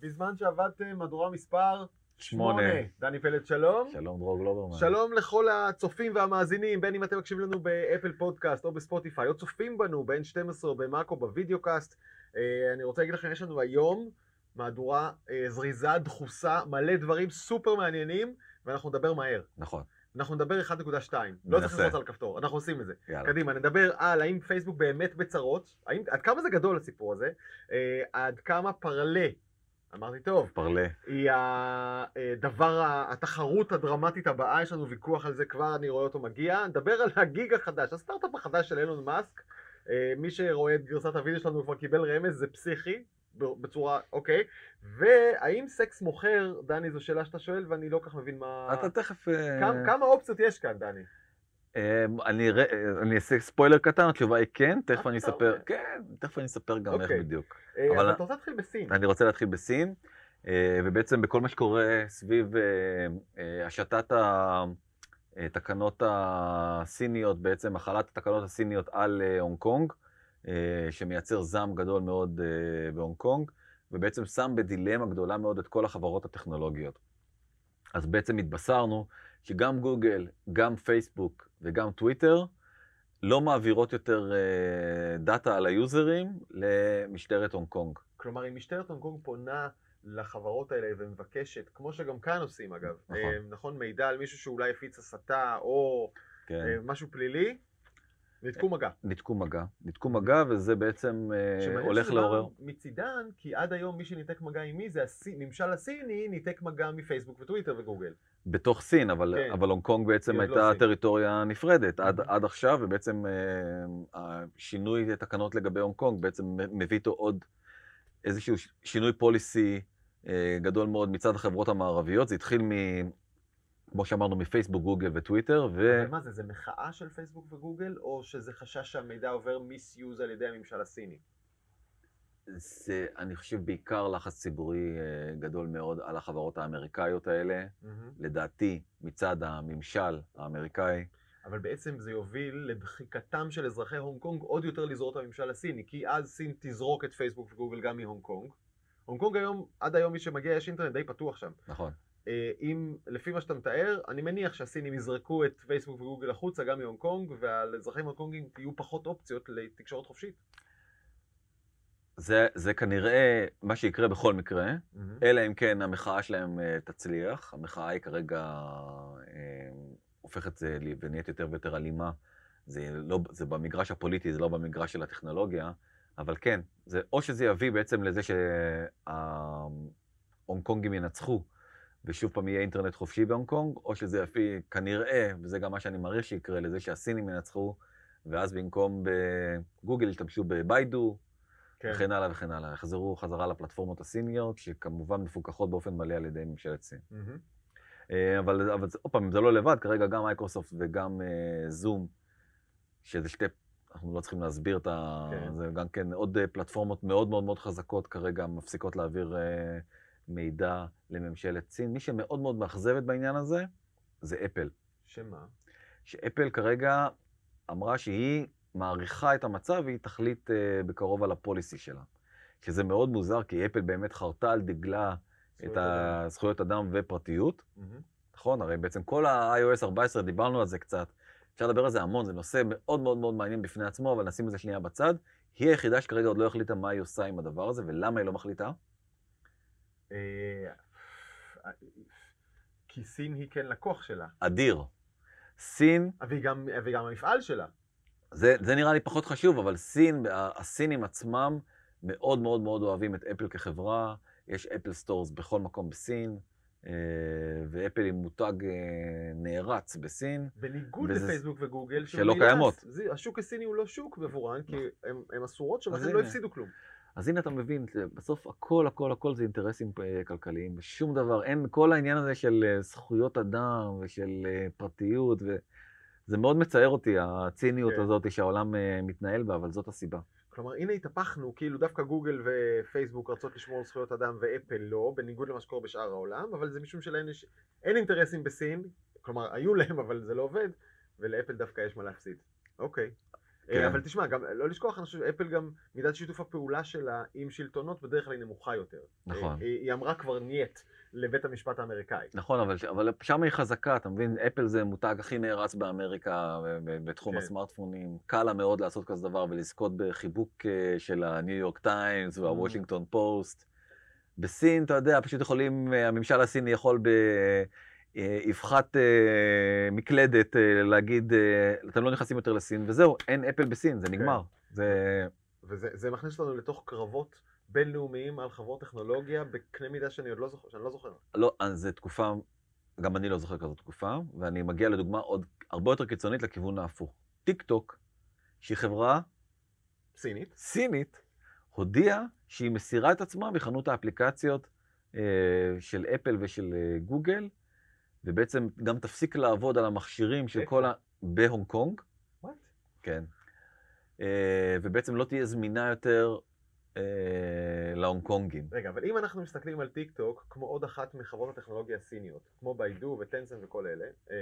בזמן שעבדתם, מהדורה מספר שמונה. דני פלד, שלום. שלום דרור גלוברמן. שלום לכל הצופים והמאזינים, בין אם אתם מקשיבים לנו באפל פודקאסט או בספוטיפיי, או צופים בנו ב-N12 או במאקו ב video cast. אה, אני רוצה להגיד לכם, יש לנו היום מהדורה אה, זריזה, דחוסה, מלא דברים סופר מעניינים, ואנחנו נדבר מהר. נכון, אנחנו נדבר 1.2, לא צריך. ללחוץ על כפתור, אנחנו עושים את זה. יאללה. קדימה, נדבר על האם פייסבוק באמת בצרות, האם, עד כמה זה גדול הסיפור הזה, אה, עד כמה פרלה, אמרתי טוב, פרלה. היא הדבר, ה- התחרות הדרמטית הבאה, יש לנו ויכוח על זה כבר, אני רואה אותו מגיע. נדבר על הגיג החדש, הסטארט-אפ החדש של אילון מאסק. אה, מי שרואה את גרסת הוידאו שלנו כבר קיבל רמז, זה פסיכי, בצורה, אוקיי. והאם סקס מוכר, דני, זו שאלה שאתה שואל ואני לא כך מבין מה... אתה תכף... אה, כמה, כמה אופציות יש כאן, דני? אה, אני אה, אני אעשה ספוילר קטן, התשובה היא כן, תכף אה, אני אספר. כן, תכף אני אספר גם איך אוקיי. בדיוק. אה, אבל- אז אתה רוצה להתחיל בסין. אני רוצה להתחיל בסין, ובעצם בכל מה שקורה סביב השתת התקנות הסיניות, בעצם החלת התקנות הסיניות על הונג קונג, שמייצר זעם גדול מאוד בהונג קונג, ובעצם שם בדילמה גדולה מאוד את כל החברות הטכנולוגיות. אז בעצם התבשרנו שגם גוגל, גם פייסבוק וגם טוויטר לא מעבירות יותר אה, דאטה על היוזרים למשטרת הונג קונג. כלומר, אם משטרת הונג קונג פונה לחברות האלה ומבקשת, כמו שגם כאן עושים אגב, נכון. אה, נכון, מידע על מישהו שאולי הפיץ הסתה או כן. אה, משהו פלילי, ניתקו מגע. ניתקו מגע, ניתקו מגע וזה בעצם אה, הולך לעורר. מצידן, כי עד היום מי שניתק מגע עם מי זה הממשל הסיני ניתק מגע מפייסבוק וטוויטר וגוגל. בתוך סין, אבל, כן. אבל הונג קונג בעצם לא הייתה סין. טריטוריה נפרדת עד, Mhm. עד עכשיו, ובעצם אה, השינוי התקנות לגבי הונג קונג בעצם מביא איתו עוד איזשהו שינוי פוליסי אה, גדול מאוד מצד החברות המערביות. זה התחיל מ... כמו שאמרנו, מפייסבוק, גוגל וטוויטר, ו... אבל מה זה, זה מחאה של פייסבוק וגוגל, או שזה חשש שהמידע עובר מיסיוז על ידי הממשל הסיני? זה, אני חושב, בעיקר לחץ ציבורי אה, גדול מאוד על החברות האמריקאיות האלה. לדעתי, מצד הממשל האמריקאי, אבל בעצם זה יוביל לדחיקתם של אזרחי הונג קונג עוד יותר לזרוק את הממשל הסיני, כי אז סין תזרוק את פייסבוק וגוגל גם מהונג קונג. הונג קונג היום, עד היום מי שמגיע יש אינטרנט די פתוח שם. נכון. אה, אם, לפי מה שאתה מתאר, אני מניח שהסינים יזרקו את פייסבוק וגוגל החוצה גם מהונג קונג, ועל אזרחים הונג קונגים יהיו פחות אופציות לתקשורת חופשית. זה, זה כנראה מה שיקרה בכל מקרה, אלא אם כן המחאה שלהם אה, תצליח. המחאה היא כרגע אה, הופכת לי- ונהיית יותר ויותר אלימה. זה, לא, זה במגרש הפוליטי, זה לא במגרש של הטכנולוגיה, אבל כן, זה, או שזה יביא בעצם לזה שההונג קונגים ינצחו, ושוב פעם יהיה אינטרנט חופשי בהונג קונג, או שזה יביא כנראה, וזה גם מה שאני מעריך שיקרה, לזה שהסינים ינצחו, ואז במקום בגוגל ישתמשו בביידו, כן. וכן הלאה וכן הלאה. יחזרו חזרה לפלטפורמות הסיניות, שכמובן מפוקחות באופן מלא על ידי ממשלת סין. אה, אבל, אבל עוד פעם, זה לא לבד, כרגע גם מייקרוסופט וגם אה, זום, שזה שתי, אנחנו לא צריכים להסביר את ה... כן. זה גם כן עוד אה, פלטפורמות מאוד מאוד מאוד חזקות כרגע מפסיקות להעביר מידע לממשלת סין. מי שמאוד מאוד מאכזבת בעניין הזה, זה אפל. שמה? שאפל כרגע אמרה שהיא מעריכה את המצב והיא תחליט אה, בקרוב על הפוליסי שלה. שזה מאוד מוזר, כי אפל באמת חרתה על דגלה את. הזכויות אדם ופרטיות. מהמם. נכון? הרי בעצם כל ה-iOS 14, דיברנו על זה קצת. אפשר לדבר על זה המון, זה נושא מאוד מאוד מאוד מעניין בפני עצמו, אבל נשים את זה שנייה בצד. היא היחידה שכרגע עוד לא החליטה מה היא עושה עם הדבר הזה, ולמה היא לא מחליטה. אה, כי סין היא כן לקוח שלה, אדיר. סין, והיא גם, וגם המפעל שלה. זה, זה נראה לי פחות חשוב, אבל סין, הסינים עצמם מאוד מאוד מאוד אוהבים את אפל כחברה. יש Apple Stores בכל מקום בסין, אה, ואפל היא מותג אה, נערץ בסין. בניגוד וזה- לפייסבוק וגוגל, שלא קיימות. זה- השוק הסיני הוא לא שוק עבורן, כי הן הן אסורות שם, אז לכן לא. הפסידו כלום. אז הנה אתה מבין, בסוף הכל, הכל, הכל זה אינטרסים אה, כלכליים, שום דבר, אין כל העניין הזה של אה, זכויות אדם ושל אה, פרטיות, וזה מאוד מצער אותי, הציניות כן. הזאת שהעולם מתנהל בה, אבל זאת הסיבה. כלומר, הנה התהפכנו, כאילו דווקא גוגל ופייסבוק רצות לשמור על זכויות אדם ואפל לא, בניגוד למה שקורה בשאר העולם, אבל זה משום שלהן יש, אין אינטרסים בסין, כלומר, היו להם, אבל זה לא עובד, ולאפל דווקא יש מה להפסיד. אוקיי. כן. אבל תשמע, גם לא לשכוח, אני חושב שאפל גם, מידת שיתוף הפעולה שלה עם שלטונות בדרך כלל היא נמוכה יותר. נכון. אה, היא היא אמרה כבר נייט לבית המשפט האמריקאי. נכון, אבל, אבל שם היא חזקה, אתה מבין? אפל זה מותג הכי נערץ באמריקה ב- ב- בתחום כן. הסמארטפונים. קל לה מאוד לעשות כזה דבר ולזכות בחיבוק אה, של הניו יורק טיימס והוושינגטון פוסט. בסין, אתה יודע, פשוט יכולים, אה, הממשל הסיני יכול באבחת אה, מקלדת אה, להגיד, אה, אתם לא נכנסים יותר לסין, וזהו, אין אפל בסין, זה נגמר. זה... וזה זה מכניס אותנו לתוך קרבות בינלאומיים על חברות טכנולוגיה בקנה מידה שאני עוד לא זוכר, שאני לא זוכר. לא, אז זו תקופה, גם אני לא זוכר כזאת תקופה, ואני מגיע לדוגמה עוד הרבה יותר קיצונית לכיוון ההפוך. טיק טוק, שהיא חברה סינית. סינית, הודיעה שהיא מסירה את עצמה מחנות האפליקציות אה, של אפל ושל אה, גוגל, ובעצם גם תפסיק לעבוד על המכשירים של איפה? כל ה... בהונג קונג, What? כן. אה, ובעצם לא תהיה זמינה יותר אה, להונג קונגים. רגע, אבל אם אנחנו מסתכלים על טיק טוק, כמו עוד אחת מחברות הטכנולוגיה הסיניות, כמו ביידו וטנסנט וכל אלה, אה,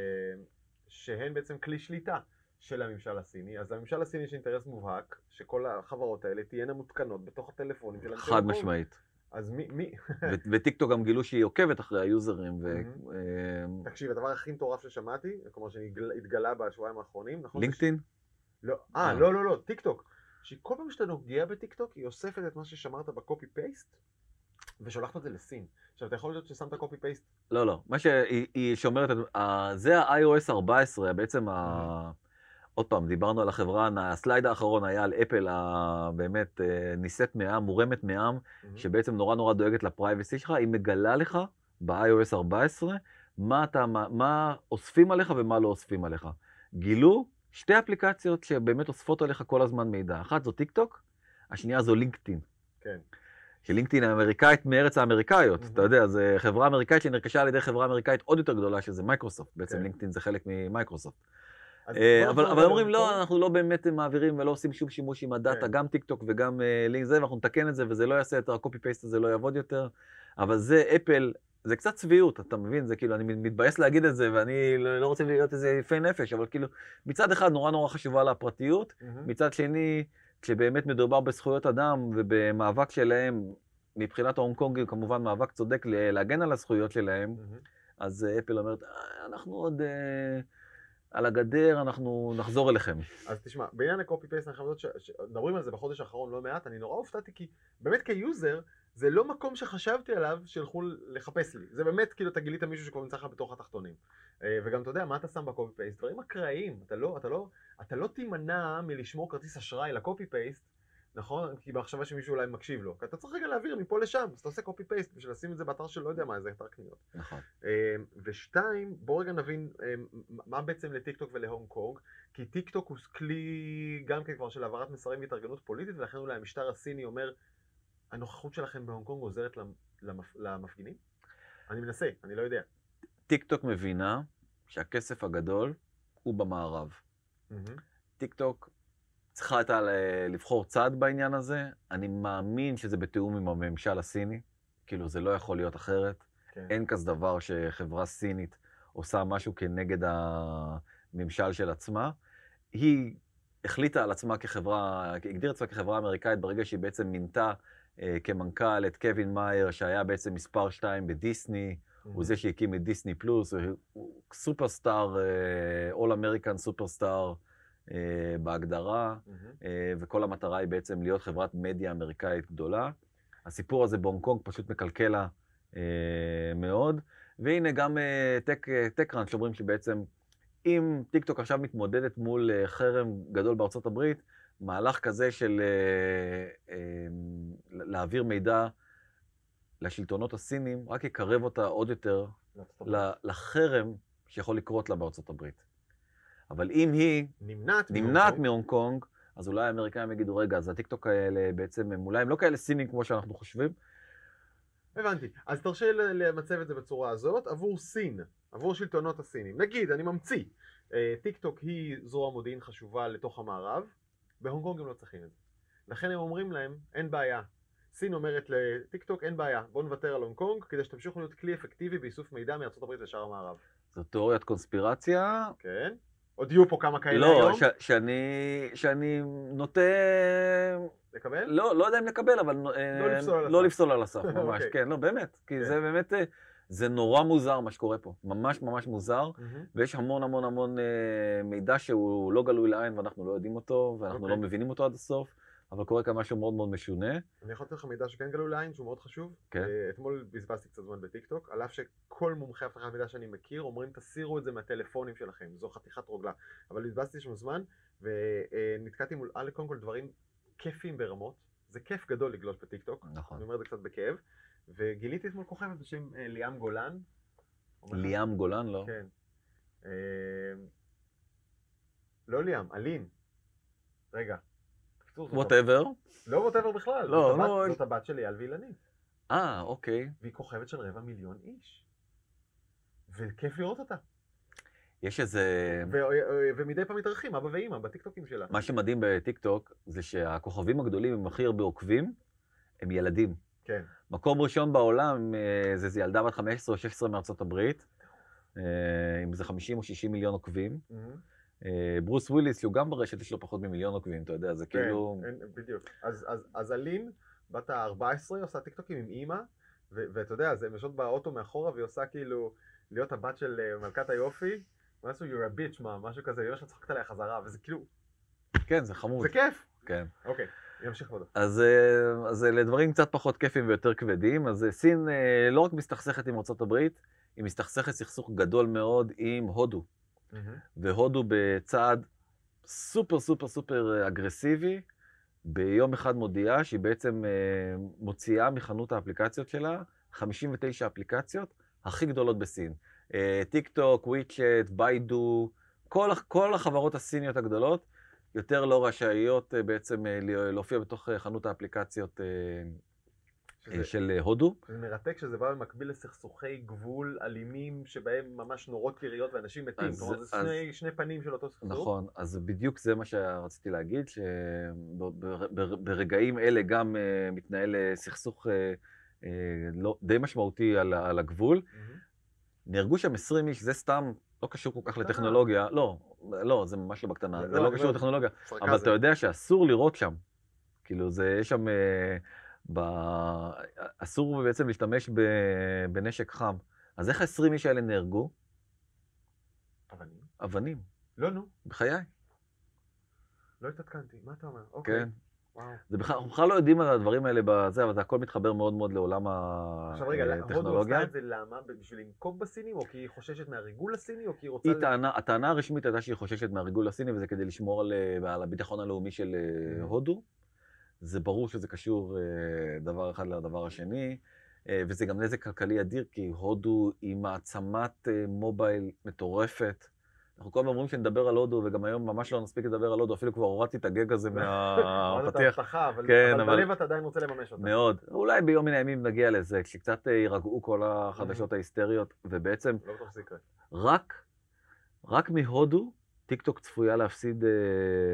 שהן בעצם כלי שליטה של הממשל הסיני, אז לממשל הסיני יש אינטרס מובהק שכל החברות האלה תהיינה מותקנות בתוך הטלפונים של חד. משמעית. אז מי, מי, ו- וטיק טוק גם גילו שהיא עוקבת אחרי היוזרים, ו... אה, תקשיב, הדבר הכי מטורף ששמעתי, כלומר שהתגלה בשבועיים האחרונים, נכון? לינקדאין? לא, אה. אה, לא, לא, לא, טיק טוק. שכל פעם שאתה נוגע בטיק טוק, היא אוספת את מה ששמרת ב copy paste, ושולחת את זה לסין. עכשיו, אתה יכול להיות ששמת copy paste, לא, לא. מה שהיא היא שומרת, את- ה- זה ה-iOS 14, בעצם ה... עוד פעם, דיברנו על החברה, ה slide האחרון היה על אפל הבאמת אה, נישאת מעם, מורמת מעם, שבעצם נורא נורא דואגת ל privacy שלך, היא מגלה לך ב-iOS 14 מה, אתה, מה, מה אוספים עליך ומה לא אוספים עליך. גילו שתי אפליקציות שבאמת אוספות עליך כל הזמן מידע. אחת זו טיק טוק, השנייה זו לינקדאין. כן. שלינקדאין האמריקאית מארץ האמריקאיות, מהמם. אתה יודע, זו חברה אמריקאית שנרכשה על ידי חברה אמריקאית עוד יותר גדולה, שזה מייקרוסופט. בעצם כן. לינקדאין זה חלק ממייקרוסופט. אה, בוא אבל אומרים. לא, אנחנו לא באמת מעבירים ולא עושים שום שימוש עם ה data, כן. גם טיק טוק וגם אה, לינק זה, ואנחנו נתקן את זה, וזה לא יעשה יותר, ה copy paste הזה לא יעבוד יותר. אבל זה אפל, זה קצת צביעות, אתה מבין? זה כאילו, אני מתבאס להגיד את זה, ואני לא לא רוצה להיות איזה יפה נפש, אבל כאילו, מצד אחד נורא נורא חשובה לה הפרטיות. מצד שני, כשבאמת מדובר בזכויות אדם ובמאבק שלהם, מבחינת ההונג קונגים, כמובן מאבק צודק להגן על הזכויות שלהם. אז אה, אפל אומרת, "אה, אנחנו עוד אה, על הגדר, אנחנו נחזור אליכם. אז תשמע, בעניין הקופי פייסט, אני חייב לדעת שמדברים על זה בחודש האחרון לא מעט, אני נורא הופתעתי כי באמת כ user, זה לא מקום שחשבתי עליו שילכו לחפש לי. זה באמת כאילו אתה גילית מישהו שכבר נמצא לך בתוך התחתונים. אה, וגם אתה יודע, מה אתה שם ב copy paste? דברים אקראיים. אתה לא, אתה לא, אתה לא תימנע מלשמור כרטיס אשראי ל copy paste, נכון? כי במחשבה שמישהו אולי מקשיב לו. כי אתה צריך רגע להעביר מפה לשם, אז אתה עושה copy paste בשביל לשים את זה באתר של לא יודע מה, איזה אתר קניות. נכון. אה, ושתיים, בואו רגע נבין אה, מה בעצם לטיק טוק ולהונג קונג, כי טיק טוק הוא כלי גם כן כבר של העברת מסרים והתארגנות פוליטית, ולכן אולי המשטר הסיני אומר, הנוכחות שלכם בהונג קונג עוזרת למ- למפ- למפגינים? אני מנסה, אני לא יודע. טיק טוק מבינה שהכסף הגדול הוא במערב. טיק טוק צריכה הייתה לבחור צד בעניין הזה. אני מאמין שזה בתיאום עם הממשל הסיני. כאילו, זה לא יכול להיות אחרת. כן. אין כזה דבר שחברה סינית עושה משהו כנגד הממשל של עצמה. היא החליטה על עצמה כחברה, הגדירה עצמה כחברה אמריקאית ברגע שהיא בעצם מינתה אה, כמנכ"ל את קווין מאייר, שהיה בעצם מספר 2 בדיסני, הוא זה שהקים את דיסני פלוס, הוא- superstar, all American superstar בהגדרה, מהמם. אה, וכל המטרה היא בעצם להיות חברת מדיה אמריקאית גדולה. הסיפור הזה בהונג קונג פשוט מקלקל לה אה, מאוד, והנה גם טק, אה, TechCrunch אומרים שבעצם אם טיק טוק עכשיו מתמודדת מול חרם גדול בארצות הברית, מהלך כזה של להעביר מידע לשלטונות הסינים רק יקרב אותה עוד יותר לחרם שיכול לקרות לה בארצות הברית. אבל אם היא נמנעת מהונג קונג. אז אולי האמריקאים יגידו, רגע, אז הטיקטוק האלה בעצם הם אולי הם לא כאלה סינים כמו שאנחנו חושבים. הבנתי. אז תרשה ל- למצב את זה בצורה הזאת, עבור סין, עבור שלטונות הסינים. נגיד, אני ממציא, אה, טיק טוק היא זרוע מודיעין חשובה לתוך המערב, בהונג קונג הם לא צריכים את זה. לכן הם אומרים להם, אין בעיה. סין אומרת לטיק טוק, אין בעיה, בואו נוותר על הונג קונג, כדי שתמשיכו להיות כלי אפקטיבי באיסוף מידע מארצות הברית לשאר המערב. זו תיאוריית קונספירציה, כן? עוד יהיו פה כמה כאלה לא, היום? ש- שאני, שאני נוטה, לקבל? לא, לא יודע אם לקבל, אבל אה, לא לפסול על לא הסף. לפסול על הסף, ממש, אוקיי. כן, לא, באמת, כי כן. זה באמת, אה, זה נורא מוזר מה שקורה פה, ממש ממש מוזר, מהמם. ויש המון המון המון אה, מידע שהוא לא גלוי לעין ואנחנו לא יודעים אותו, ואנחנו אוקיי. לא מבינים אותו עד הסוף, אבל קורה כאן משהו מאוד מאוד משונה. אני יכול לתת לך מידע שכן גלוי לעין, שהוא מאוד חשוב. כן. אה, אתמול בזבזתי קצת זמן בטיקטוק, על אף שכל מומחי אבטחת מידע שאני מכיר אומרים תסירו את זה מהטלפונים שלכם, זו חתיכת רוגלה. אבל בזבזתי שם זמן, ונתקעתי מול, א', קודם כל דברים כיפיים ברמות. זה כיף גדול לגלוש בטיקטוק, נכון. אני אומר את זה קצת בכאב. וגיליתי אתמול כוכבת בשם אה, ליאם גולן. ליאם גולן, לא? כן. אה, לא ליאם, אלין. רגע. ווטאבר. לא ווטאבר בכלל, לא, זאת, לא, הבת, זאת הבת של אייל וילנית, אה, אוקיי. והיא כוכבת של רבע מיליון איש. וכיף לראות אותה. יש איזה... ו- ומדי פעם מתארחים, אבא ואימא, בטיקטוקים שלה. מה שמדהים בטיקטוק זה שהכוכבים הגדולים עם הכי הרבה עוקבים הם ילדים. כן. מקום ראשון בעולם אה, זה, זה ילדה בת 15 או 16 מארצות הברית, עם איזה 50 או 60 מיליון עוקבים. מהמם. אה, ברוס וויליס, שהוא גם ברשת, יש לו פחות ממיליון עוקבים, אתה יודע, זה כן, כאילו... אין- בדיוק. אז, אז, אז אלין, בת ה-14, עושה טיקטוקים עם אימא, ואתה יודע, אז הן יושבות באוטו מאחורה, והיא עושה כאילו, להיות הבת של אה, מלכת היופי, משהו, you're a bitch, מה, משהו כזה, אמא שלה צוחקת עליה חזרה, וזה כאילו, כן, זה חמוד. זה כיף. כן. אוקיי, נמשיך עוד. אז, אה, אז לדברים קצת פחות כיפים ויותר כבדים, אז סין לא רק מסתכסכת עם הברית, היא מסתכסכת סכסוך גדול מאוד עם הודו. והודו בצעד סופר סופר סופר אגרסיבי, ביום אחד מודיעה שהיא בעצם אה, מוציאה מחנות האפליקציות שלה 59 אפליקציות הכי גדולות בסין. אה, טיק טוק, וויצ'ט, ביידו, כל, כל החברות הסיניות הגדולות יותר לא רשאיות אה, בעצם לה- להופיע בתוך חנות האפליקציות שזה, אה, של אה, הודו. זה מרתק שזה בא במקביל לסכסוכי גגבול אלימים, שבהם ממש נורות יריות ואנשים מתים. אז- כלומר, זה אז- שני, שני פנים של אותו סכסוך. נכון, אז בדיוק זה מה שרציתי להגיד, שברגעים אלה גם אה, מתנהל אה, סכסוך אה, אה, לא, די משמעותי על, על הגבול. מהמם. נהרגו שם 20 איש, זה סתם לא קשור כל כך. לטכנולוגיה, לא, לא, זה ממש לא בקטנה, זה זה לא, לא קשור לא- לטכנולוגיה. אבל אתה יודע שאסור לירות שם. כאילו, זה, יש שם, אה, ב... אסור בעצם להשתמש ב... בנשק חם. אז איך ה-20 איש האלה נהרגו? אבנים? אבנים, לא, נו, בחיי, לא התעדכנתי. מה אתה אומר? אוקיי. כן. וואו. זה בכלל, אנחנו בכלל לא יודעים על הדברים האלה בזה, אבל זה הכל מתחבר מאוד מאוד לעולם עכשיו רגע, הודו הטכנולוגיה. עשתה את זה למה? בשביל לנקוב בסינים, או כי היא חוששת מהריגול הסיני, או כי היא רוצה... היא טענה, הטענה הרשמית הייתה שהיא חוששת מהריגול הסיני, וזה כדי לשמור על, אה, על הביטחון הלאומי של אה, Mhm. הודו. זה ברור שזה קשור אה, דבר אחד לדבר השני, אה, וזה גם נזק כלכלי אדיר, כי הודו היא מעצמת אה, מובייל מטורפת. אנחנו כל הזמן אומרים שנדבר על הודו, וגם היום ממש לא נספיק לדבר על הודו, אפילו כבר הורדתי את הגאג הזה מהפתיח. אבל כן, אבל אבל- בלב אתה עדיין רוצה לממש אותה. מאוד. אולי ביום מן הימים נגיע לזה, כשקצת יירגעו כל החדשות ההיסטריות, ובעצם לא בטוח שזה יקרה. רק, רק מהודו, טיקטוק צפויה להפסיד אה,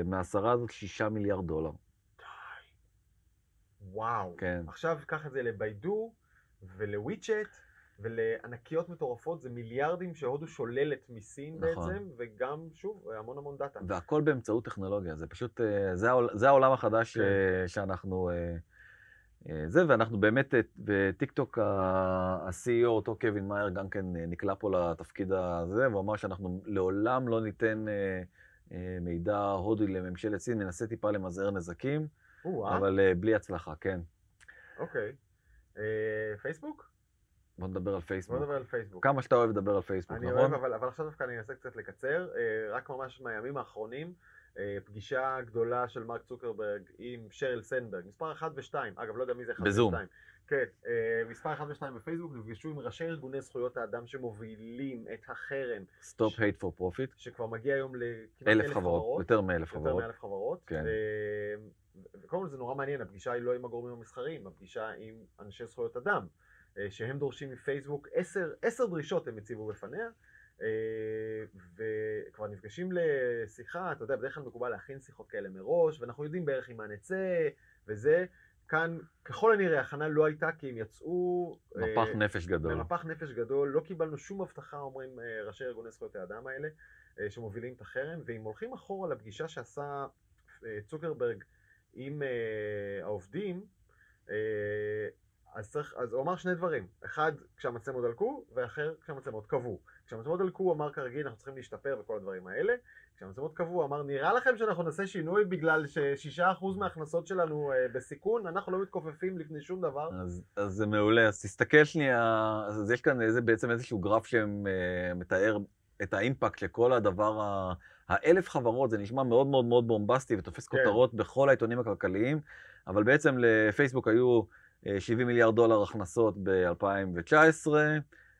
מההשעיה הזאת 6 מיליארד דולר. וואו. כן. עכשיו קח את זה לביידו ולוויצ'ט ולענקיות מטורפות, זה מיליארדים שהודו שוללת מסין נכון. בעצם, וגם, שוב, המון המון דאטה. והכל באמצעות טכנולוגיה, זה פשוט, אה, זה, העול, זה העולם החדש כן. אה, שאנחנו... אה, זה, ואנחנו באמת, אה, בטיקטוק ה-CEO, אותו קווין מאייר, גם כן נקלע פה לתפקיד הזה, והוא אמר שאנחנו לעולם לא ניתן מידע הודי לממשלת סין, ננסה טיפה למזער נזקים, אבל אה, בלי הצלחה, כן. אוקיי. אה, פייסבוק? בוא נדבר על בוא פייסבוק. נדבר על פייסבוק. כמה שאתה אוהב לדבר על פייסבוק, אני נכון? אוהב, אבל, אבל עכשיו דווקא אני אנסה קצת לקצר. אה, רק ממש מהימים האחרונים, פגישה גדולה של מרק צוקרברג עם שריל סנברג, מספר 1 ו-2, אגב, לא יודע מי זה 1 ו-2. בזום. כן, אה, מספר 1 ו-2 בפייסבוק נפגשו עם ראשי ארגוני זכויות האדם שמובילים את החרם, Stop hate for profit, שכבר מגיע היום לכמעט אלף חברות, יותר מאלף יותר חברות. מאלף חברות. כן. אה, וקודם כל זה נורא מעניין, הפגישה היא לא עם הגורמים המסחריים, הפגישה עם אנשי זכויות אדם, אה, שהם דורשים מפייסבוק, עשר, עשר דרישות הם הציבו בפניה, אה, וכבר נפגשים לשיחה, אתה יודע, בדרך כלל מקובל להכין שיחות כאלה מראש, ואנחנו יודעים בערך עם מה נצא, וזה. כאן, ככל הנראה, הכנה לא הייתה כי הם יצאו... אה, מפח נפש גדול. במפח נפש גדול, לא קיבלנו שום הבטחה, אומרים אה, ראשי ארגוני זכויות האדם האלה. אה, שמובילים את החרם, ואם הולכים אחורה לפגישה שעשה אה, צוקרברג עם אה, העובדים, אה, אז, צריך, אז הוא אמר שני דברים, אחד כשהמצלמות דלקו, ואחר כשהמצלמות קבעו. כשהמצלמות דלקו הוא אמר כרגיל אנחנו צריכים להשתפר וכל הדברים האלה, כשהמצלמות קבעו הוא אמר נראה לכם שאנחנו נעשה שינוי בגלל ששישה אחוז מההכנסות שלנו אה, בסיכון, אנחנו לא מתכופפים לפני שום דבר. אז, אז זה מעולה, אז תסתכל שנייה, אז יש כאן איזה, בעצם איזשהו גרף שמתאר את האימפקט של כל הדבר, ה... האלף חברות, זה נשמע מאוד מאוד מאוד בומבסטי ותופס כן. כותרות בכל העיתונים הכלכליים, אבל בעצם לפייסבוק היו אה, 70 מיליארד דולר הכנסות ב-2019,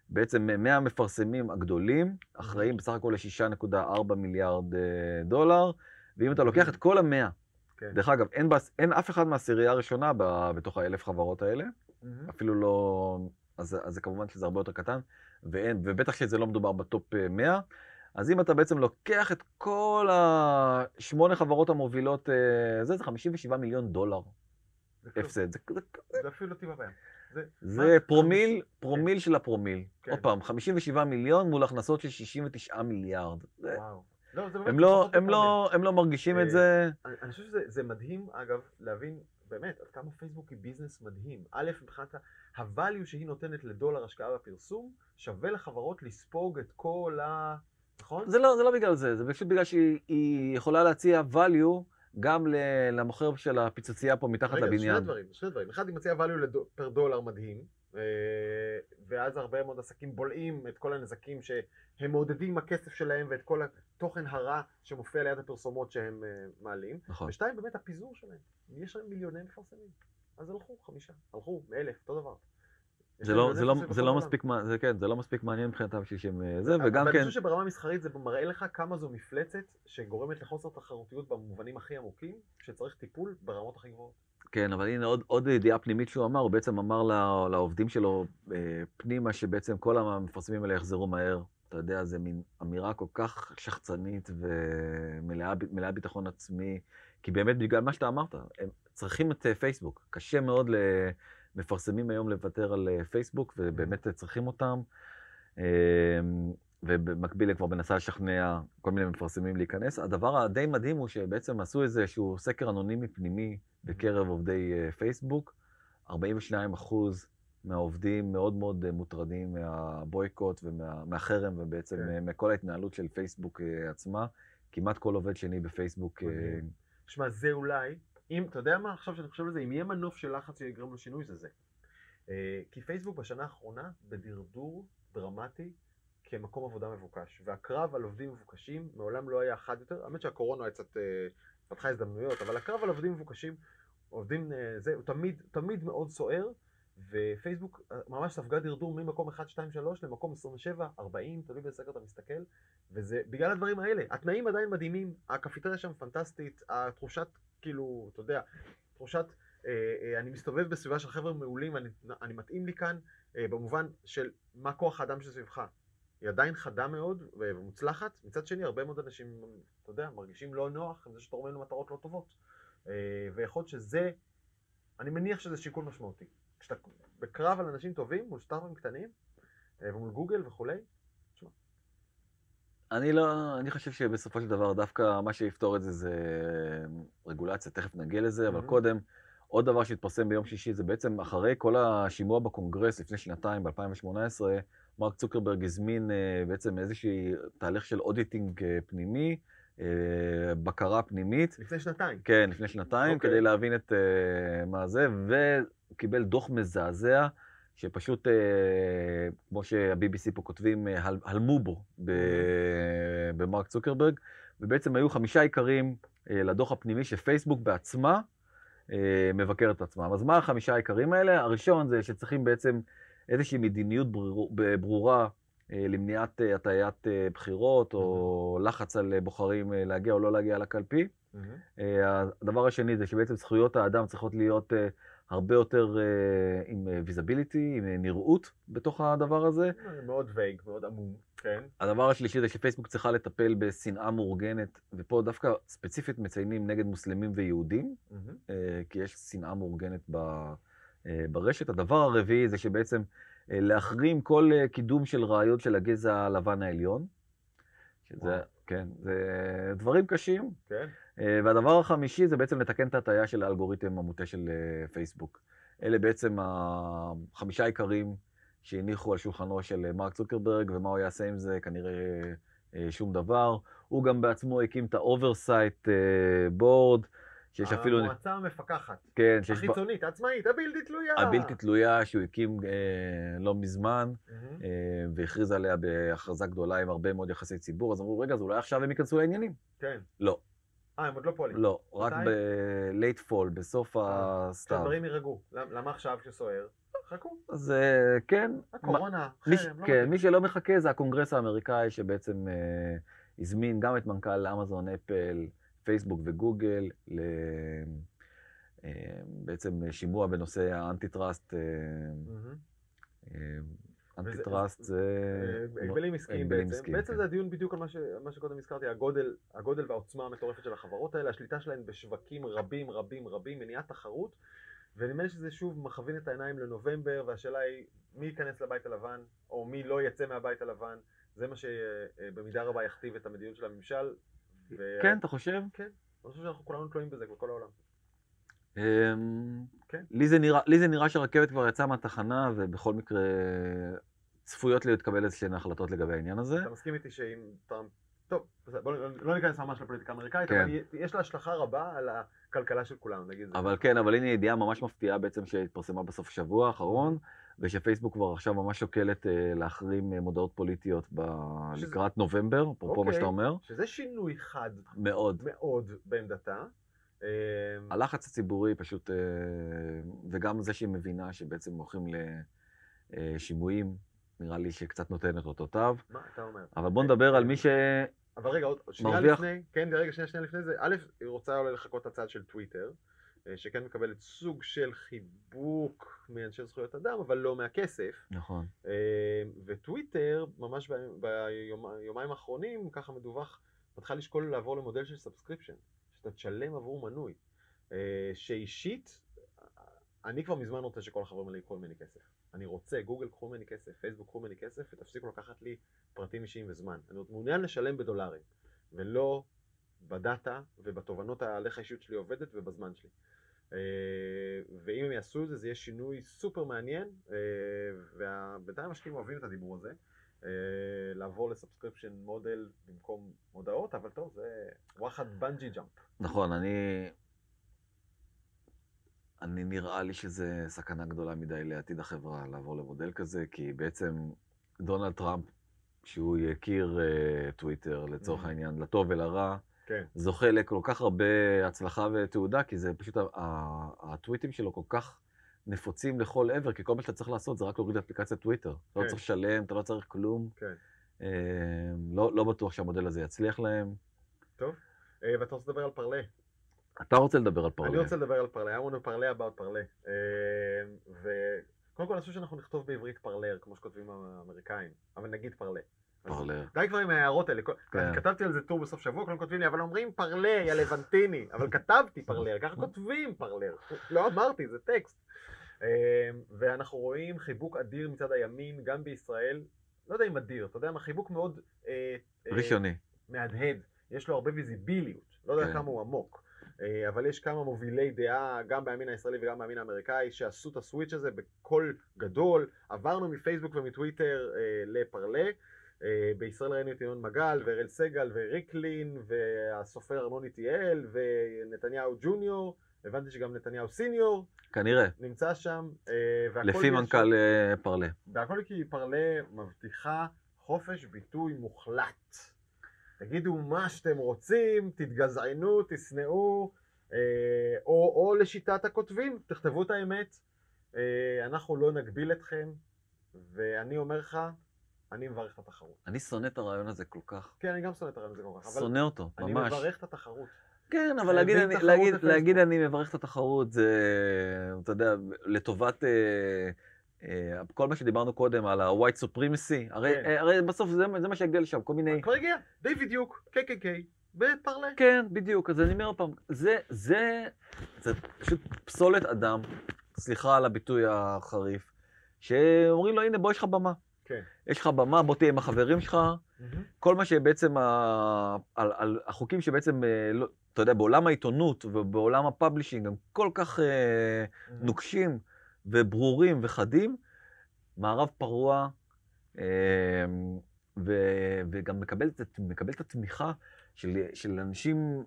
בעצם 100 המפרסמים הגדולים אחראים בסך הכל ל-6.4 מיליארד אה, דולר, ואם אתה לוקח את כל המאה, כן. דרך אגב, אין, בס- אין אף אחד מהעשירייה הראשונה ב- בתוך האלף חברות האלה. אפילו לא, אז, אז זה כמובן שזה הרבה יותר קטן, ואין, ובטח שזה לא מדובר ב top אה, 100. אז אם אתה בעצם לוקח את כל השמונה חברות המובילות, אה, זה, זה 57 מיליון דולר זה. הפסד. זה, זה, זה אפילו לא טיפה בים. זה, זה? פרומיל, פרומיל של הפרומיל. כן. עוד פעם, 57 מיליון מול הכנסות של 69 מיליארד. זה- וואו. לא, זה באמת הם לא, הם. לא, הם לא מרגישים אה, את זה. אני, חושב שזה זה מדהים, אגב, להבין באמת עד כמה פייסבוק היא ביזנס מדהים. א', מבחינת ה-value שהיא נותנת לדולר השקעה בפרסום, שווה לחברות לספוג את כל ה... נכון? זה לא, זה לא בגלל זה, זה פשוט בגלל שהיא היא יכולה להציע value גם למוכר של הפיצוצייה פה מתחת רגע, לבניין. שני דברים, שני דברים. אחד, היא מציעה value לדו- פר דולר מדהים, ואז הרבה מאוד עסקים בולעים את כל הנזקים שהם מעודדים עם הכסף שלהם ואת כל התוכן הרע שמופיע ליד הפרסומות שהם אה, מעלים. נכון. ושתיים, באמת הפיזור שלהם. יש להם מיליוני מפרסמים. אז הלכו חמישה, הלכו מאלף, אותו דבר. יש זה לא, זה לא, זה לא. מספיק, זה כן, זה לא מספיק מעניין מבחינתם בשביל שהם אה, זה, וגם כן, אני חושב שברמה המסחרית זה מראה לך כמה זו מפלצת שגורמת לחוסר תחרותיות במובנים הכי עמוקים, שצריך טיפול ברמות הכי גבוהות. כן, אבל הנה עוד, עוד ידיעה פנימית שהוא אמר, הוא בעצם אמר לה- לעובדים שלו אה, פנימה שבעצם כל המפרסמים האלה יחזרו מהר. אתה יודע, זה מין אמירה כל כך שחצנית ומלאה ביטחון עצמי, כי באמת בגלל מה שאתה אמרת, הם צריכים את אה, פייסבוק. קשה מאוד למפרסמים היום לוותר על אה, פייסבוק, ובאמת צריכים אותם. אה, ובמקביל הם כבר מנסה לשכנע כל מיני מפרסמים להיכנס. הדבר הדי מדהים הוא שבעצם עשו איזשהו סקר אנונימי פנימי בקרב עובדי אה, פייסבוק. 42 אחוז מהעובדים מאוד מאוד אה, מוטרדים מהבויקוט ומהחרם ובעצם כן. כן. מכל ההתנהלות של פייסבוק אה, עצמה. כמעט כל עובד שני בפייסבוק. אה. שמע, זה אולי, אם, אתה יודע מה, עכשיו שאני חושב על זה, אם יהיה מנוף של לחץ שיגרום לשינוי, זה זה. אה, כי פייסבוק בשנה האחרונה בדרדור דרמטי כמקום עבודה מבוקש, והקרב על עובדים מבוקשים מעולם לא היה חד יותר, האמת שהקורונה קצת אה, פתחה הזדמנויות, אבל הקרב על עובדים מבוקשים, עובדים, אה, זה, הוא תמיד, תמיד מאוד סוער, ופייסבוק אה, ממש ספגה דרדור ממקום 1, 2, 3 למקום 27, 40, תלוי באיזה סקר אתה מסתכל, וזה בגלל הדברים האלה. התנאים עדיין מדהימים, הקפיטריה שם פנטסטית, התחושת, כאילו, אתה יודע, תחושת, אה, אה, אני מסתובב בסביבה של חבר'ה מעולים, אני, אני מתאים לי כאן, במובן של מה כוח האדם שסביבך. היא עדיין חדה מאוד ומוצלחת, מצד שני הרבה מאוד אנשים, אתה יודע, מרגישים לא נוח עם זה שתורמים לנו מטרות לא טובות. אה, ויכול להיות שזה, אני מניח שזה שיקול משמעותי. כשאתה בקרב על אנשים טובים, מול סטארט-אפים קטנים, אה, ומול גוגל וכולי, אני לא, אני חושב שבסופו של דבר דווקא מה שיפתור את זה זה רגולציה, תכף נגיע לזה, אבל Mhm. קודם, עוד דבר שהתפרסם ביום שישי זה בעצם אחרי כל השימוע בקונגרס לפני שנתיים, ב-2018, מרק צוקרברג הזמין אה, בעצם איזשהי תהליך של אודיטינג אה, פנימי, אה, בקרה פנימית. לפני שנתיים. כן, לפני שנתיים, okay. אוקיי. כדי להבין את מה זה, וקיבל דוח מזעזע, שפשוט, כמו שה-BBC פה כותבים, הל, הלמו בו ב, במרק צוקרברג, ובעצם היו חמישה עיקרים לדוח הפנימי שפייסבוק בעצמה מבקרת את עצמם. אז מה החמישה העיקרים האלה? הראשון זה שצריכים בעצם איזושהי מדיניות ברור, ברורה אה, למניעת אה, הטיית אה, בחירות, או לחץ על בוחרים להגיע או לא להגיע לקלפי. הדבר השני זה שבעצם זכויות האדם צריכות להיות הרבה יותר עם ויזביליטי, עם נראות בתוך הדבר הזה. מאוד וייג, מאוד עמום, כן. הדבר השלישי זה שפייסבוק צריכה לטפל בשנאה מאורגנת, ופה דווקא ספציפית מציינים נגד מוסלמים ויהודים, כי יש שנאה מאורגנת ב- ברשת. הדבר הרביעי זה שבעצם אה, להחרים כל אה, קידום של רעיון של הגזע הלבן העליון. שזה. כן, זה דברים קשים. כן. אה, והדבר החמישי זה בעצם לתקן את ההטעיה של האלגוריתם המוטה של אה, פייסבוק. אלה בעצם החמישה עיקרים שהניחו על שולחנו של אה, מרק צוקרברג, ומה הוא יעשה עם זה, כנראה שום דבר. הוא גם בעצמו הקים את ה-oversight board, שיש אפילו... המועצה המפקחת. כן, שיש... החיצונית, העצמאית, הבלתי תלויה. הבלתי תלויה, שהוא הקים אה, לא מזמן, mm-hmm. אה, והכריז עליה בהכרזה גדולה עם הרבה מאוד יחסי ציבור, אז אמרו, רגע, אז אולי עכשיו הם ייכנסו לעניינים. כן. לא. אה, הם עוד לא פועלים. לא, רק ב-late fall, בסוף אה, הסתיו. שהדברים יירגעו. למה עכשיו כשסוער? חכו. אז אה, כן. הקורונה, חרם, לא כן, מי שלא מחכה זה הקונגרס האמריקאי, שבעצם אה, הזמין גם את מנכ"ל אמזון, אפל, פייסבוק וגוגל, ל... בעצם שימוע בנושא האנטי-טראסט. אנטי-טראסט זה... הגבלים עסקיים בעצם. בעצם כן. זה הדיון בדיוק על מה שקודם הזכרתי, הגודל והעוצמה המטורפת של החברות האלה, השליטה שלהן בשווקים רבים רבים רבים, מניעת תחרות, ונדמה לי שזה שוב מכווין את העיניים לנובמבר, והשאלה היא מי ייכנס לבית הלבן, או מי לא יצא מהבית הלבן, זה מה שבמידה רבה יכתיב את המדיניות של הממשל. כן, אתה חושב? כן, אני חושב שאנחנו כולנו תלויים בזה, בכל העולם. אמ, כן. לי זה, נראה, לי זה נראה שהרכבת כבר יצאה מהתחנה, ובכל מקרה צפויות להתקבל איזשהן החלטות לגבי העניין הזה. אתה מסכים איתי שאם טראמפ... טוב, בוא לא ניכנס ממש לפוליטיקה האמריקאית, כן. אבל יש לה השלכה רבה על הכלכלה של כולנו, נגיד. אבל כן, אבל הנה ידיעה ממש מפתיעה בעצם שהתפרסמה בסוף השבוע האחרון, ושפייסבוק כבר עכשיו ממש שוקלת אה, להחרים אה, מודעות פוליטיות ב... שזה... לקראת נובמבר, אפרופו אוקיי, מה שאתה אומר. שזה שינוי חד. מאוד. מאוד בעמדתה. אמ, הלחץ הציבורי פשוט, אה, וגם זה שהיא מבינה שבעצם הולכים לשימועים, נראה לי שקצת נותנת אותותיו. מה אתה אומר? אבל בוא נדבר על מי ש... אבל רגע, עוד שנייה לפני, כן, רגע, שנייה, שנייה לפני זה, א', היא רוצה אולי לחכות את הצד של טוויטר, אה, שכן מקבלת סוג של חיבוק מאנשי זכויות אדם, אבל לא מהכסף. נכון. אה, וטוויטר, ממש ביומיים האחרונים, ככה מדווח, מתחילה לשקול לעבור למודל של subscription. שאתה תשלם עבור מנוי. אה, שאישית, אני כבר מזמן רוצה שכל החברים האלה יקחו ממני כסף. אני רוצה, גוגל קחו ממני כסף, פייסבוק קחו ממני כסף, ותפסיקו לקחת לי פרטים אישיים וזמן. אני מעוניין לשלם בדולרים, ולא ב data ובתובנות על איך האישיות שלי עובדת ובזמן שלי. אה, ואם הם יעשו את זה, זה יהיה שינוי סופר מעניין, אה, ובינתיים המשקיעים אוהבים את הדיבור הזה. אה, לעבור ל subscription model במקום מודעות, אבל טוב, זה וואחד bungee jump. נכון, אני... אני נראה לי שזה סכנה גדולה מדי לעתיד החברה לעבור למודל כזה, כי בעצם דונלד טראמפ, שהוא יכיר uh, טוויטר לצורך mm-hmm. העניין, לטוב ולרע, כן. זוכה לכל כך הרבה הצלחה ותעודה, כי זה פשוט, הטוויטים שלו כל כך נפוצים לכל עבר, כי כל מה שאתה צריך לעשות זה רק להוריד אפליקציית טוויטר. כן. לא צריך לשלם, אתה לא צריך כלום. כן. אה, לא, לא בטוח שהמודל הזה יצליח להם. טוב, אה, ואתה רוצה לדבר על פרלה. אתה רוצה לדבר על פרלה. אני רוצה לדבר על פרלה, to פרלה about פרלה. אה, וקודם כל אני חושב שאנחנו נכתוב בעברית פרלר, כמו שכותבים האמריקאים, אבל נגיד פרלה. פרלר. די כבר עם ההערות האלה. כן. כתבתי על זה טור בסוף שבוע, כולם כותבים לי, אבל אומרים פרלה, יא לבנטיני. אבל כתבתי פרלר, ככה כותבים פרלר. לא אמרתי, זה טקסט. אמ, ואנחנו רואים חיבוק אדיר מצד הימין, גם בישראל. לא יודע אם אדיר, אתה יודע מה, חיבוק מאוד... אה, אה, ראשוני. מהדהד. יש לו הרבה ויזיביליות. לא יודע כן. כמה הוא עמוק. אה, אבל יש כמה מובילי דעה, גם בימין הישראלי וגם בימין האמריקאי, שעשו את הסוויץ' הזה בקול גדול. עברנו מפייסבוק ומטוויטר לפרלה. אה, בישראל ראינו את ינון מגל, ואראל סגל, וריקלין, והסופר ארנון איטיאל, ונתניהו ג'וניור. הבנתי שגם נתניהו סיניור. כנראה. נמצא שם. אה, לפי מנכ"ל אה, פרלה. והכל כי פרלה מבטיחה חופש ביטוי מוחלט. תגידו מה שאתם רוצים, תתגזענו, תשנאו, או, או לשיטת הכותבים, תכתבו את האמת. אנחנו לא נגביל אתכם, ואני אומר לך, אני מברך את התחרות. אני שונא את הרעיון הזה כל כך. כן, אני גם שונא את הרעיון הזה כל כך. שונא אותו, ממש. אני מברך את התחרות. כן, אבל להגיד אני, להגיד, להגיד אני מברך את התחרות זה, אתה יודע, לטובת אה, אה, כל מה שדיברנו קודם על ה-white supremacy, הרי, כן. אה, הרי בסוף זה, זה מה שיגיע לשם, כל מיני... כבר הגיע, די בדיוק, KKK, בפרלר. כן, בדיוק, אז אני אומר פעם, זה, זה, זה פשוט פסולת אדם, סליחה על הביטוי החריף, שאומרים לו, הנה בוא יש לך במה. כן. יש לך במה, בוא תהיה עם החברים שלך. כל מה שבעצם, ה... על, על החוקים שבעצם, אה, לא, אתה יודע, בעולם העיתונות ובעולם ה publishing הם כל כך אה. נוקשים וברורים וחדים, מערב פרוע, אה, ו, וגם מקבל, את- מקבל את התמיכה של, של אנשים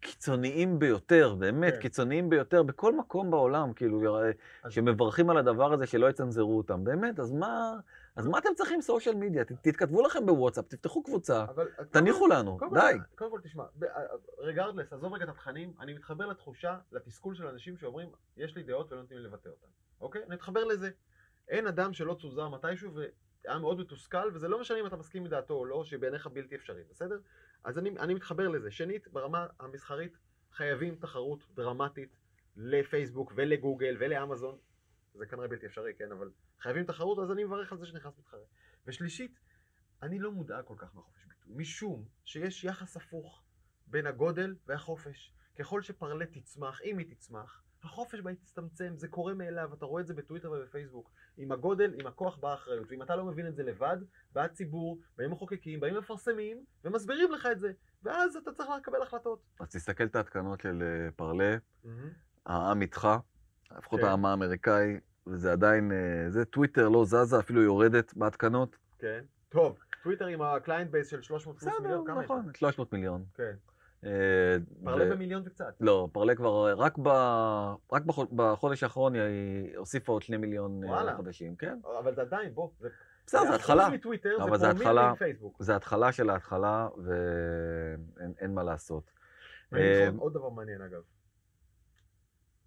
קיצוניים ביותר, באמת כן. קיצוניים ביותר, בכל מקום בעולם, כאילו, אז- שמברכים על הדבר הזה שלא יצנזרו אותם. באמת, אז מה, אז מה אתם צריכים סושיאל מדיה? תתכתבו לכם בוואטסאפ, תפתחו קבוצה, אבל... תניחו לנו, קודם כל- די. קודם כל תשמע, רגרדלס, עזוב רגע את התכנים, אני מתחבר לתחושה, לתסכול של אנשים שאומרים, יש לי דעות ולא נותנים לי לבטא אותן, אוקיי? אני מתחבר לזה. אין אדם שלא צוזר מתישהו והיה מאוד מתוסכל, וזה לא משנה אם אתה מסכים מדעתו או לא, שבעיניך בלתי אפשרי, בסדר? אז אני, אני מתחבר לזה. שנית, ברמה המסחרית, חייבים תחרות דרמטית לפייסבוק ולגוגל ולאמזון. זה כנראה בלתי אפשרי, כן, אבל חייבים תחרות, אז אני מברך על זה שנכנס מתחרה. ושלישית, אני לא מודאג כל כך מהחופש ביטוי, משום שיש יחס הפוך בין הגודל והחופש. ככל שפרלה תצמח, אם היא תצמח, החופש בה יצטמצם, זה קורה מאליו, אתה רואה את זה בטוויטר ובפייסבוק. עם הגודל, עם הכוח באה אחריות, ואם אתה לא מבין את זה לבד, בא הציבור, באים מחוקקים, באים מפרסמים, ומסבירים לך את זה, ואז אתה צריך לקבל החלטות. אז תסתכל את ההתקנות של אה, פרלה, העם איתך, לפחות כן. העם האמריקאי, וזה עדיין, אה, זה טוויטר לא זזה, אפילו יורדת בהתקנות. כן. טוב, טוויטר עם ה client base של 300 פלוס בסדר, מיליון, כמה יש? נכון, 300 מיליון. כן. אה, Parler במיליון וקצת. לא, Parler כבר, רק, ב... רק בחוד... בחודש האחרון היא הוסיפה עוד 2 מיליון אה. חדשים, כן? אבל זה עדיין, בוא. זה בסדר, זה התחלה. אבל זה התחלה. זה התחלה של ההתחלה, ואין אין מה לעשות. עוד דבר מעניין אגב.